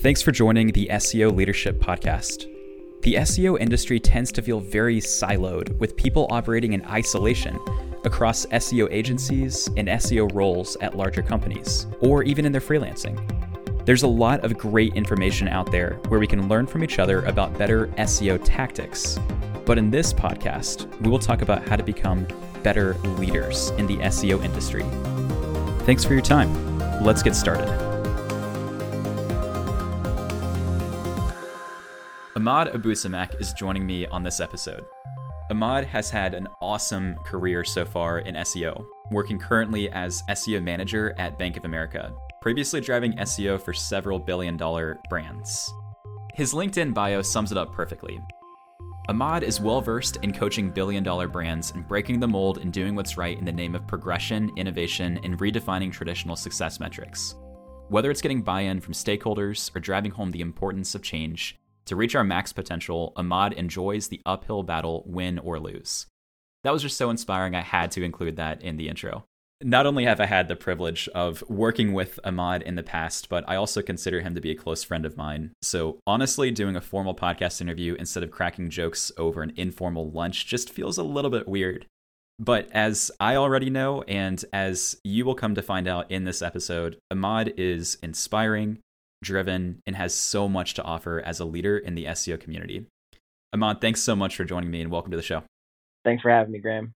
Thanks for joining the SEO Leadership Podcast. The SEO industry tends to feel very siloed, with people operating in isolation across SEO agencies and SEO roles at larger companies, or even in their freelancing. There's a lot of great information out there where we can learn from each other about better SEO tactics. But in this podcast, we will talk about how to become better leaders in the SEO industry. Thanks for your time. Let's get started. Ahmad Abusamak is joining me on this episode. Ahmad has had an awesome career so far in SEO, working currently as SEO manager at Bank of America, previously driving SEO for several billion dollar brands. His LinkedIn bio sums it up perfectly. Ahmad is well versed in coaching billion dollar brands and breaking the mold and doing what's right in the name of progression, innovation, and redefining traditional success metrics. Whether it's getting buy in from stakeholders or driving home the importance of change, to reach our max potential, Ahmad enjoys the uphill battle, win or lose. That was just so inspiring, I had to include that in the intro. Not only have I had the privilege of working with Ahmad in the past, but I also consider him to be a close friend of mine. So honestly, doing a formal podcast interview instead of cracking jokes over an informal lunch just feels a little bit weird. But as I already know, and as you will come to find out in this episode, Ahmad is inspiring, driven, and has so much to offer as a leader in the SEO community. Ahmad, thanks so much for joining me and welcome to the show. Thanks for having me, Graham.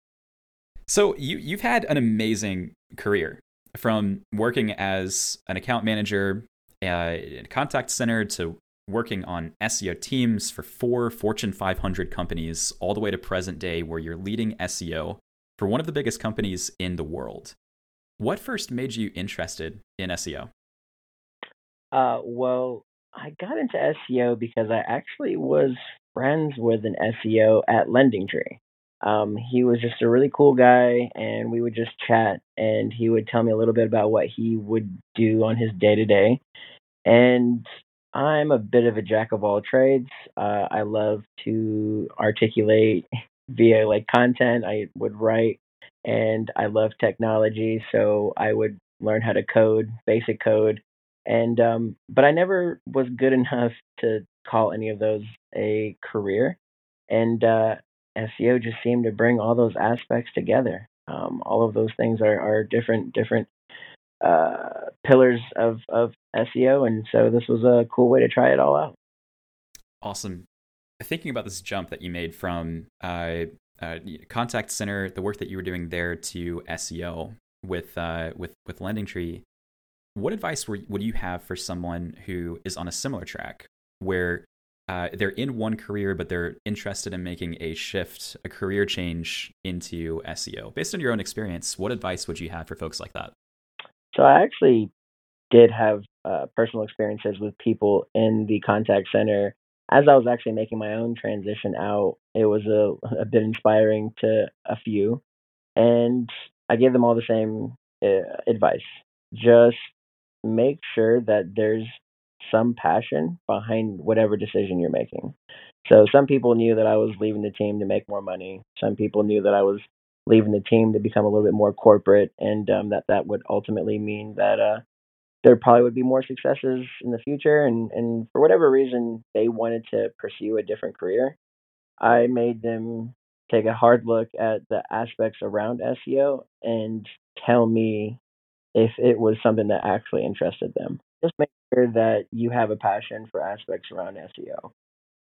So you you've had an amazing career from working as an account manager uh, in a contact center to working on SEO teams for four Fortune 500 companies, all the way to present day where you're leading SEO for one of the biggest companies in the world. What first made you interested in SEO? Uh, well, I got into SEO because I actually was friends with an SEO at LendingTree. Um, he was just a really cool guy, and we would just chat, and he would tell me a little bit about what he would do on his day to day. And I'm a bit of a jack of all trades. Uh, I love to articulate via like content. I would write, and I love technology, so I would learn how to code, basic code, and um, but I never was good enough to call any of those a career, and uh, SEO just seemed to bring all those aspects together. Um, all of those things are are different different uh, pillars of of SEO, and so this was a cool way to try it all out. Awesome. Thinking about this jump that you made from uh, uh, contact center, the work that you were doing there to SEO with uh, with with LendingTree, what advice would you have for someone who is on a similar track where uh, they're in one career, but they're interested in making a shift, a career change into SEO? Based on your own experience, what advice would you have for folks like that? So I actually did have uh, personal experiences with people in the contact center. As I was actually making my own transition out, it was a, a bit inspiring to a few. And I gave them all the same uh, advice. Just make sure that there's some passion behind whatever decision you're making. So some people knew that I was leaving the team to make more money. Some people knew that I was leaving the team to become a little bit more corporate, and um, that that would ultimately mean that uh, there probably would be more successes in the future. And and for whatever reason, they wanted to pursue a different career. I made them take a hard look at the aspects around SEO and tell me if it was something that actually interested them. Just make sure that you have a passion for aspects around SEO.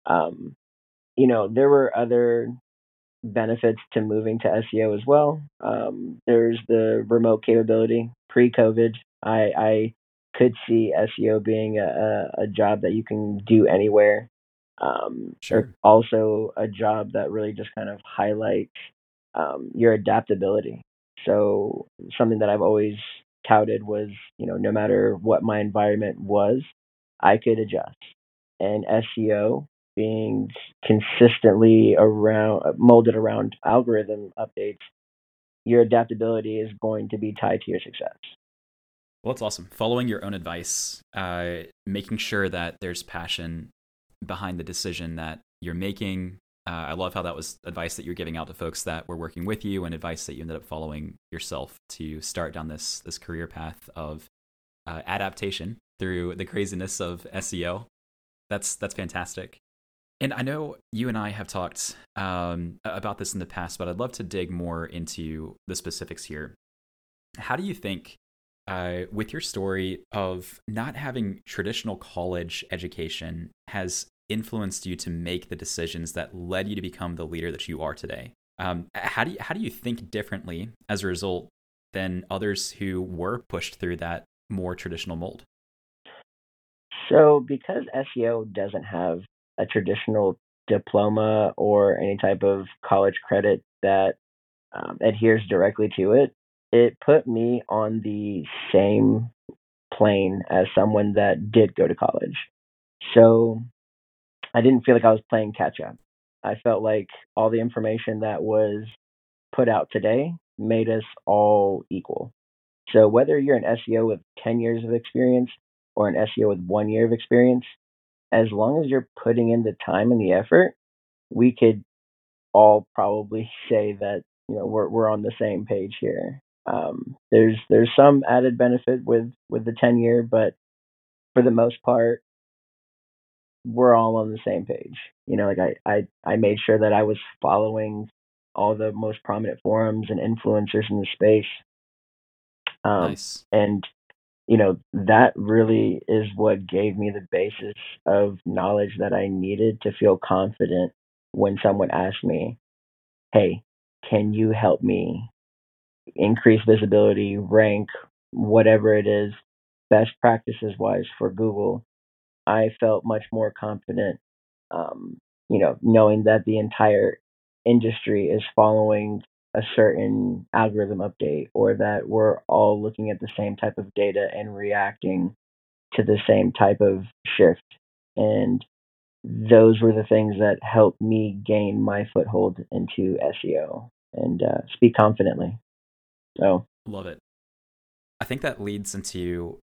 Um, you know, there were other benefits to moving to SEO as well. Um, there's the remote capability. Pre-COVID, I, I could see SEO being a, a job that you can do anywhere. Um, sure. Also, a job that really just kind of highlights um, your adaptability. So, something that I've always touted was, you know, no matter what my environment was, I could adjust. And SEO being consistently around molded around algorithm updates, your adaptability is going to be tied to your success. Well, that's awesome. Following your own advice, uh, making sure that there's passion behind the decision that you're making, uh, I love how that was advice that you're giving out to folks that were working with you, and advice that you ended up following yourself to start down this this career path of uh, adaptation through the craziness of SEO. That's that's fantastic. And I know you and I have talked um, about this in the past, but I'd love to dig more into the specifics here. How do you think, uh, with your story of not having traditional college education, has influenced you to make the decisions that led you to become the leader that you are today? Um, how do you how do you think differently as a result than others who were pushed through that more traditional mold? So, because SEO doesn't have a traditional diploma or any type of college credit that um, adheres directly to it, it put me on the same plane as someone that did go to college. So I didn't feel like I was playing catch up. I felt like all the information that was put out today made us all equal. So whether you're an SEO with 10 years of experience or an SEO with one year of experience, as long as you're putting in the time and the effort, we could all probably say that you know we're we're on the same page here. Um, there's there's some added benefit with with the 10 year, but for the most part, we're all on the same page. You know, like I I I made sure that I was following all the most prominent forums and influencers in the space. Um, nice. And you know, that really is what gave me the basis of knowledge that I needed to feel confident when someone asked me, Hey, can you help me increase visibility, rank, whatever it is, best practices wise for Google? I felt much more confident, um, you know, knowing that the entire industry is following a certain algorithm update or that we're all looking at the same type of data and reacting to the same type of shift. And those were the things that helped me gain my foothold into SEO and uh, speak confidently. So, love it. I think that leads into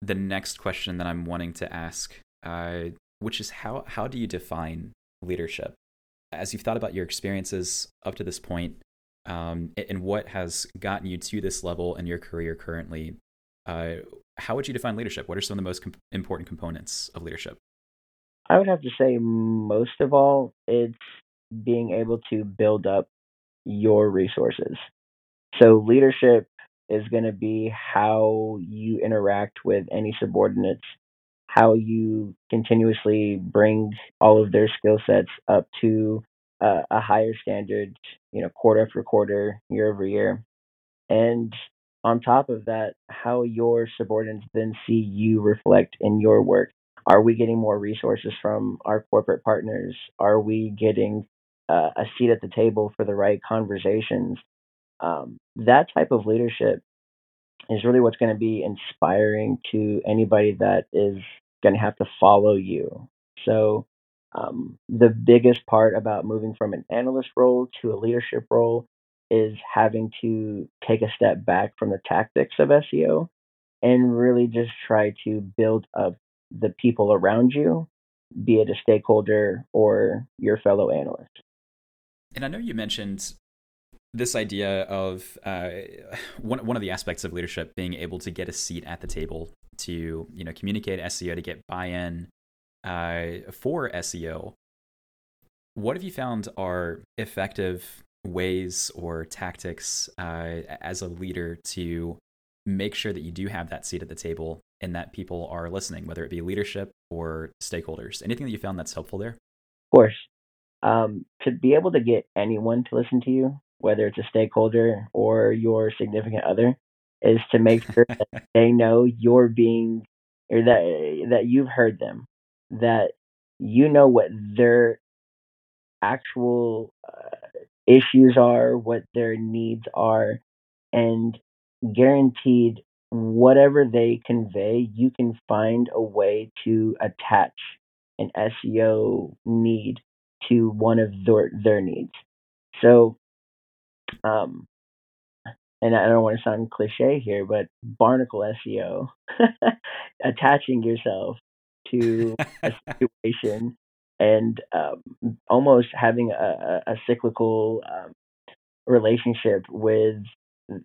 the next question that I'm wanting to ask, uh, which is how how do you define leadership? As you've thought about your experiences up to this point, um, and what has gotten you to this level in your career currently, uh, how would you define leadership? What are some of the most important components of leadership? I would have to say, most of all, it's being able to build up your resources. So, leadership is going to be how you interact with any subordinates, how you continuously bring all of their skill sets up to a higher standard, you know, quarter after quarter, year over year. And on top of that, how your subordinates then see you reflect in your work. Are we getting more resources from our corporate partners? Are we getting uh, a seat at the table for the right conversations? Um, that type of leadership is really what's going to be inspiring to anybody that is going to have to follow you. So um, the biggest part about moving from an analyst role to a leadership role is having to take a step back from the tactics of SEO and really just try to build up the people around you, be it a stakeholder or your fellow analyst. And I know you mentioned this idea of uh, one one of the aspects of leadership being able to get a seat at the table to you know communicate SEO to get buy-in uh, for SEO, what have you found are effective ways or tactics uh, as a leader to make sure that you do have that seat at the table and that people are listening, whether it be leadership or stakeholders? Anything that you found that's helpful there? Of course. Um, to be able to get anyone to listen to you, whether it's a stakeholder or your significant other, is to make sure that they know you're being or that that you've heard them that you know what their actual uh, issues are, what their needs are, and guaranteed whatever they convey, you can find a way to attach an SEO need to one of their, their needs. So, um, and I don't want to sound cliche here, but barnacle SEO, attaching yourself to a situation and um, almost having a, a cyclical um, relationship with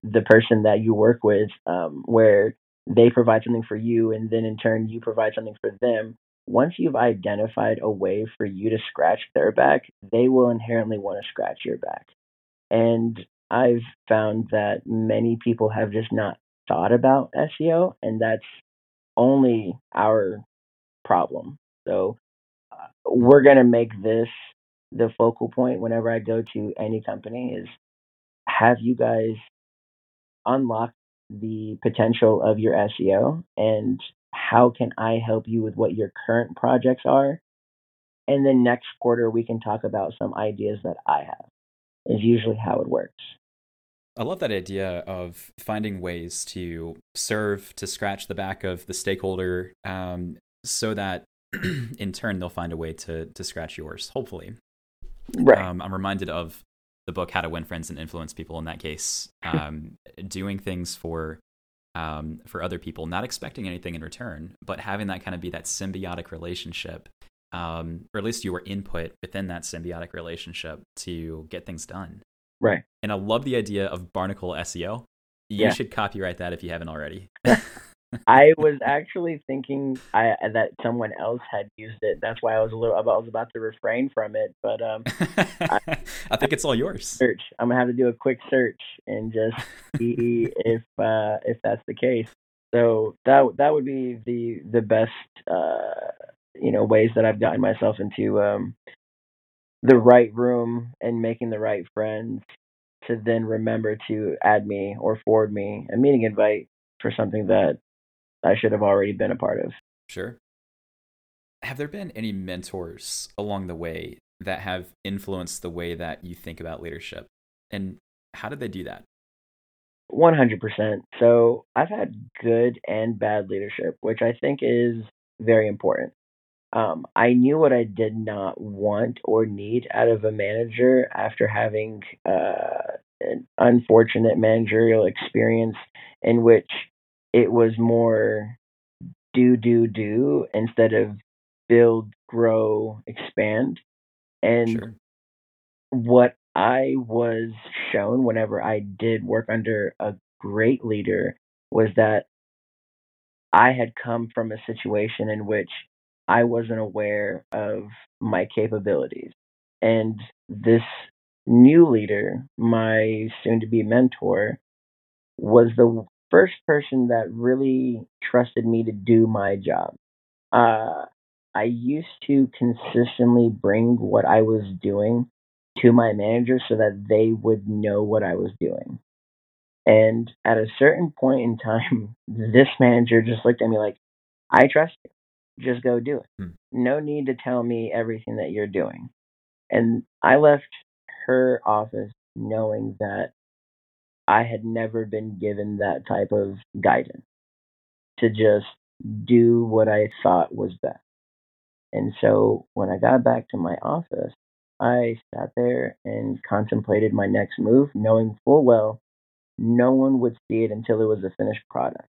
the person that you work with, um, where they provide something for you, and then in turn, you provide something for them. Once you've identified a way for you to scratch their back, they will inherently want to scratch your back. And I've found that many people have just not thought about SEO, and that's only our problem. So uh, we're going to make this the focal point whenever I go to any company is have you guys unlock the potential of your SEO and how can I help you with what your current projects are? And then next quarter, we can talk about some ideas that I have, is usually how it works. I love that idea of finding ways to serve to scratch the back of the stakeholder um, so that in turn they'll find a way to, to scratch yours, hopefully. Right. Um, I'm reminded of the book How to Win Friends and Influence People in that case, um, doing things for um, for other people, not expecting anything in return, but having that kind of be that symbiotic relationship, um, or at least your input within that symbiotic relationship to get things done. Right. And I love the idea of Barnacle SEO. You Yeah. should copyright that if you haven't already. I was actually thinking I that someone else had used it. That's why I was a little I was about to refrain from it, but um I think it's all yours. search. I'm gonna have to do a quick search and just see if uh, if that's the case. So that that would be the the best uh, you know ways that I've gotten myself into um, the right room and making the right friends to then remember to add me or forward me a meeting invite for something that I should have already been a part of. Sure. Have there been any mentors along the way that have influenced the way that you think about leadership? And how did they do that? 100%. So I've had good and bad leadership, which I think is very important. Um, I knew what I did not want or need out of a manager after having uh, an unfortunate managerial experience in which it was more do, do, do instead of build, grow, expand. And Sure. what I was shown whenever I did work under a great leader was that I had come from a situation in which I wasn't aware of my capabilities. And this new leader, my soon to be mentor, was the first person that really trusted me to do my job. Uh, I used to consistently bring what I was doing to my manager so that they would know what I was doing. And at a certain point in time, this manager just looked at me like, I trust you. Just go do it. Hmm. No need to tell me everything that you're doing. And I left her office knowing that I had never been given that type of guidance to just do what I thought was best. And so when I got back to my office, I sat there and contemplated my next move, knowing full well no one would see it until it was a finished product.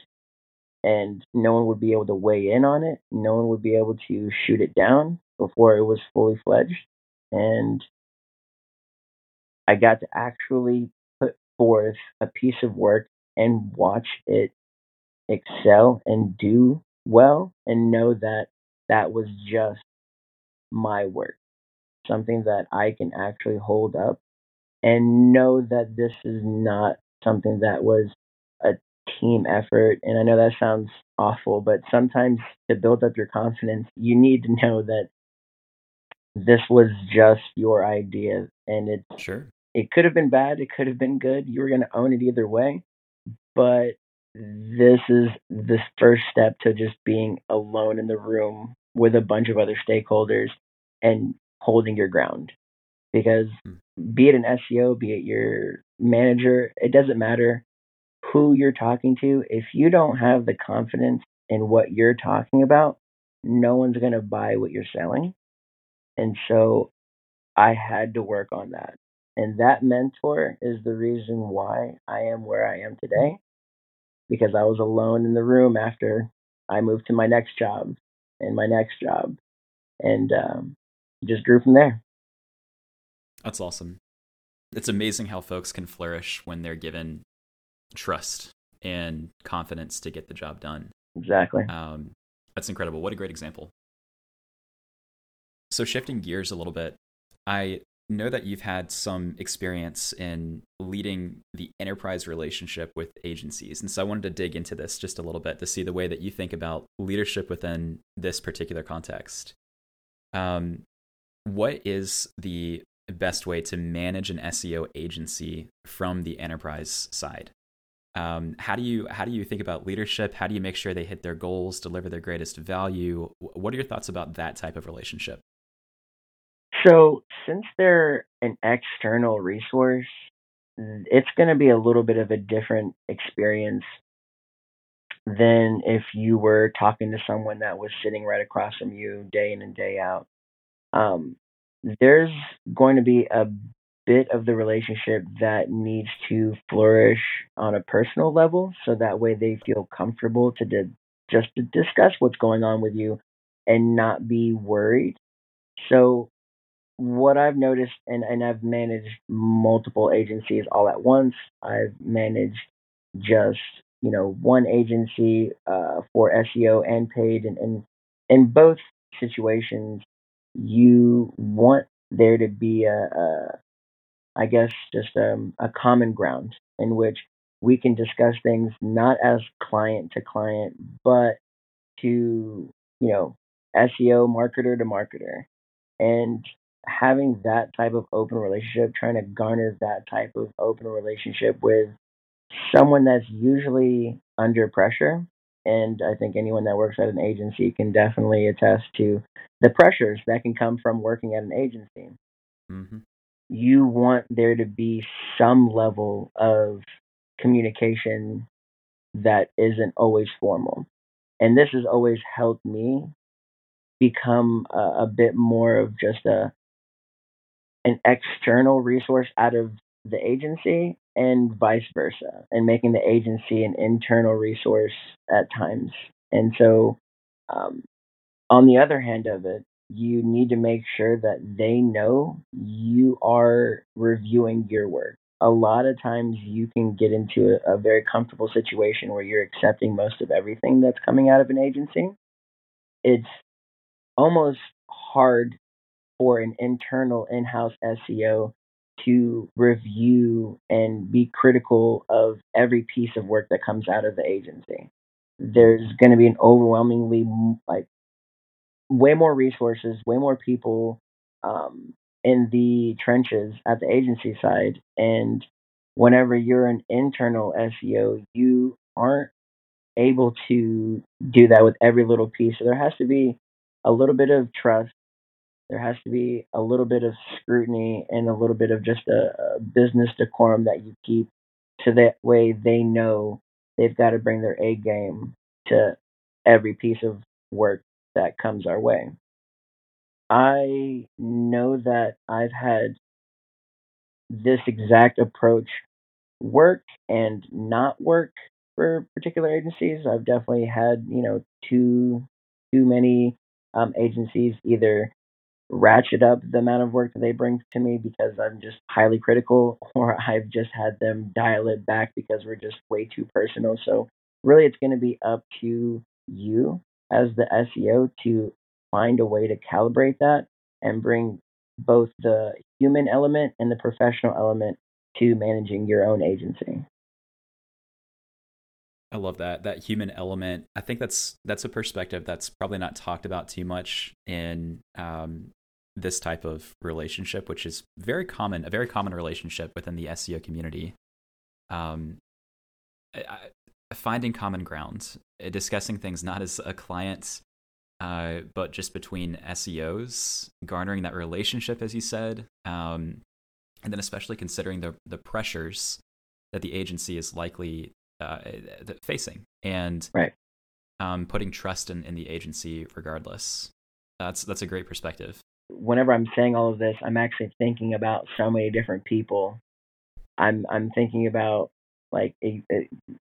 And no one would be able to weigh in on it. No one would be able to shoot it down before it was fully fledged. And I got to actually put forth a piece of work and watch it excel and do well and know that that was just my work, something that I can actually hold up and know that this is not something that was team effort. And I know that sounds awful, but sometimes to build up your confidence, you need to know that this was just your idea and it's Sure. it could have been bad, it could have been good. You were going to own it either way. But this is the first step to just being alone in the room with a bunch of other stakeholders and holding your ground. Because hmm. be it an SEO, be it your manager, it doesn't matter who you're talking to. If you don't have the confidence in what you're talking about, no one's going to buy what you're selling. And so I had to work on that. And that mentor is the reason why I am where I am today because I was alone in the room after I moved to my next job and my next job and um, just grew from there. That's awesome. It's amazing how folks can flourish when they're given trust and confidence to get the job done. Exactly. Um, that's incredible. What a great example. So, shifting gears a little bit, I know that you've had some experience in leading the enterprise relationship with agencies. And so I wanted to dig into this just a little bit to see the way that you think about leadership within this particular context. Um, what is the best way to manage an SEO agency from the enterprise side? Um, how do you how do you think about leadership? How do you make sure they hit their goals, deliver their greatest value? What are your thoughts about that type of relationship? So, since they're an external resource, it's going to be a little bit of a different experience than if you were talking to someone that was sitting right across from you day in and day out. Um, there's going to be a bit of the relationship that needs to flourish on a personal level so that way they feel comfortable to di- just to discuss what's going on with you and not be worried. So what I've noticed, and, and I've managed multiple agencies all at once. I've managed just you know one agency uh, for SEO and paid, and, and in both situations, you want there to be a, a I guess just um, a common ground in which we can discuss things not as client to client, but to you know SEO marketer to marketer. And having that type of open relationship, trying to garner that type of open relationship with someone that's usually under pressure. And I think anyone that works at an agency can definitely attest to the pressures that can come from working at an agency. Mm-hmm. You want there to be some level of communication that isn't always formal. And this has always helped me become a, a bit more of just a an external resource out of the agency and vice versa, and making the agency an internal resource at times. And so, um, on the other hand of it, you need to make sure that they know you are reviewing your work. A lot of times you can get into a, a very comfortable situation where you're accepting most of everything that's coming out of an agency. It's almost hard for an internal in-house SEO to review and be critical of every piece of work that comes out of the agency. There's going to be an overwhelmingly like way more resources, way more people um, in the trenches at the agency side, and whenever you're an internal SEO, you aren't able to do that with every little piece. So there has to be a little bit of trust there has to be a little bit of scrutiny and a little bit of just a, a business decorum that you keep so that way they know they've got to bring their A game to every piece of work that comes our way. I know that I've had this exact approach work and not work for particular agencies. I've definitely had, you know, too too many um, agencies either ratchet up the amount of work that they bring to me because I'm just highly critical, or I've just had them dial it back because we're just way too personal. So, really, it's going to be up to you as the SEO to find a way to calibrate that and bring both the human element and the professional element to managing your own agency. I love that that human element. I think that's that's a perspective that's probably not talked about too much in um, this type of relationship, which is very common, a very common relationship within the SEO community. Um, finding common ground, uh, discussing things not as a client, uh, but just between SEOs, garnering that relationship, as you said, um, and then especially considering the the pressures that the agency is likely uh, facing, and right. um, putting trust in, in the agency regardless. That's that's a great perspective whenever I'm saying all of this, I'm actually thinking about so many different people. I'm I'm thinking about like a,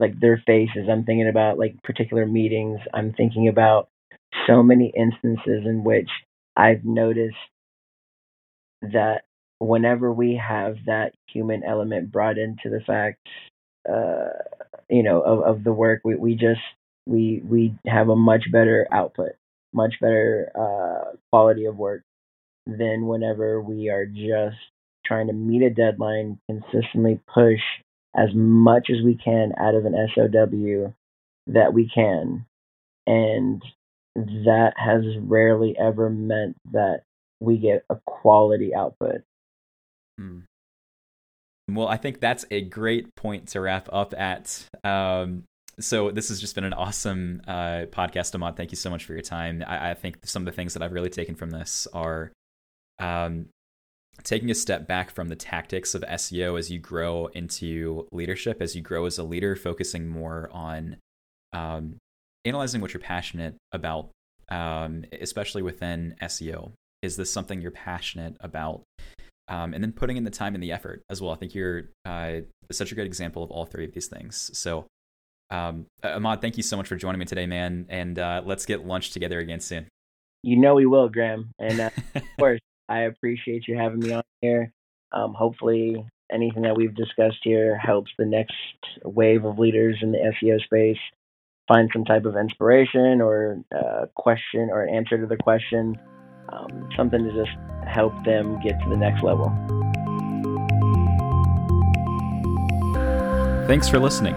like their faces. I'm thinking about like particular meetings. I'm thinking about so many instances in which I've noticed that whenever we have that human element brought into the fact, uh, you know, of, of the work. We we just we we have a much better output, much better uh, quality of work than whenever we are just trying to meet a deadline, consistently push as much as we can out of an SOW that we can. And that has rarely ever meant that we get a quality output. Hmm. Well, I think that's a great point to wrap up at. Um, so this has just been an awesome uh, podcast, Ahmad. Thank you so much for your time. I, I, think some of the things that I've really taken from this are um, taking a step back from the tactics of SEO as you grow into leadership, as you grow as a leader, focusing more on um, analyzing what you're passionate about, um, especially within SEO. Is this something you're passionate about? Um, and then putting in the time and the effort as well. I think you're uh, such a great example of all three of these things. So, um, Ahmad, thank you so much for joining me today, man. And uh, let's get lunch together again soon. You know we will, Graham. And uh, of course, I appreciate you having me on here. Um, hopefully, anything that we've discussed here helps the next wave of leaders in the SEO space find some type of inspiration or uh, question or answer to the question, um, something to just help them get to the next level. Thanks for listening.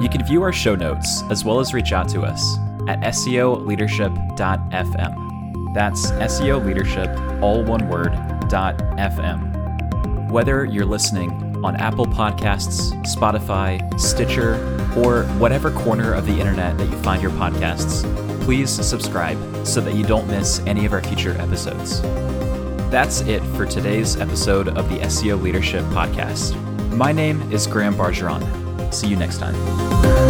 You can view our show notes as well as reach out to us at SEOleadership.fm. That's SEO Leadership, all one word, .fm. Whether you're listening on Apple Podcasts, Spotify, Stitcher, or whatever corner of the internet that you find your podcasts, please subscribe so that you don't miss any of our future episodes. That's it for today's episode of the SEO Leadership Podcast. My name is Graham Bargeron. See you next time.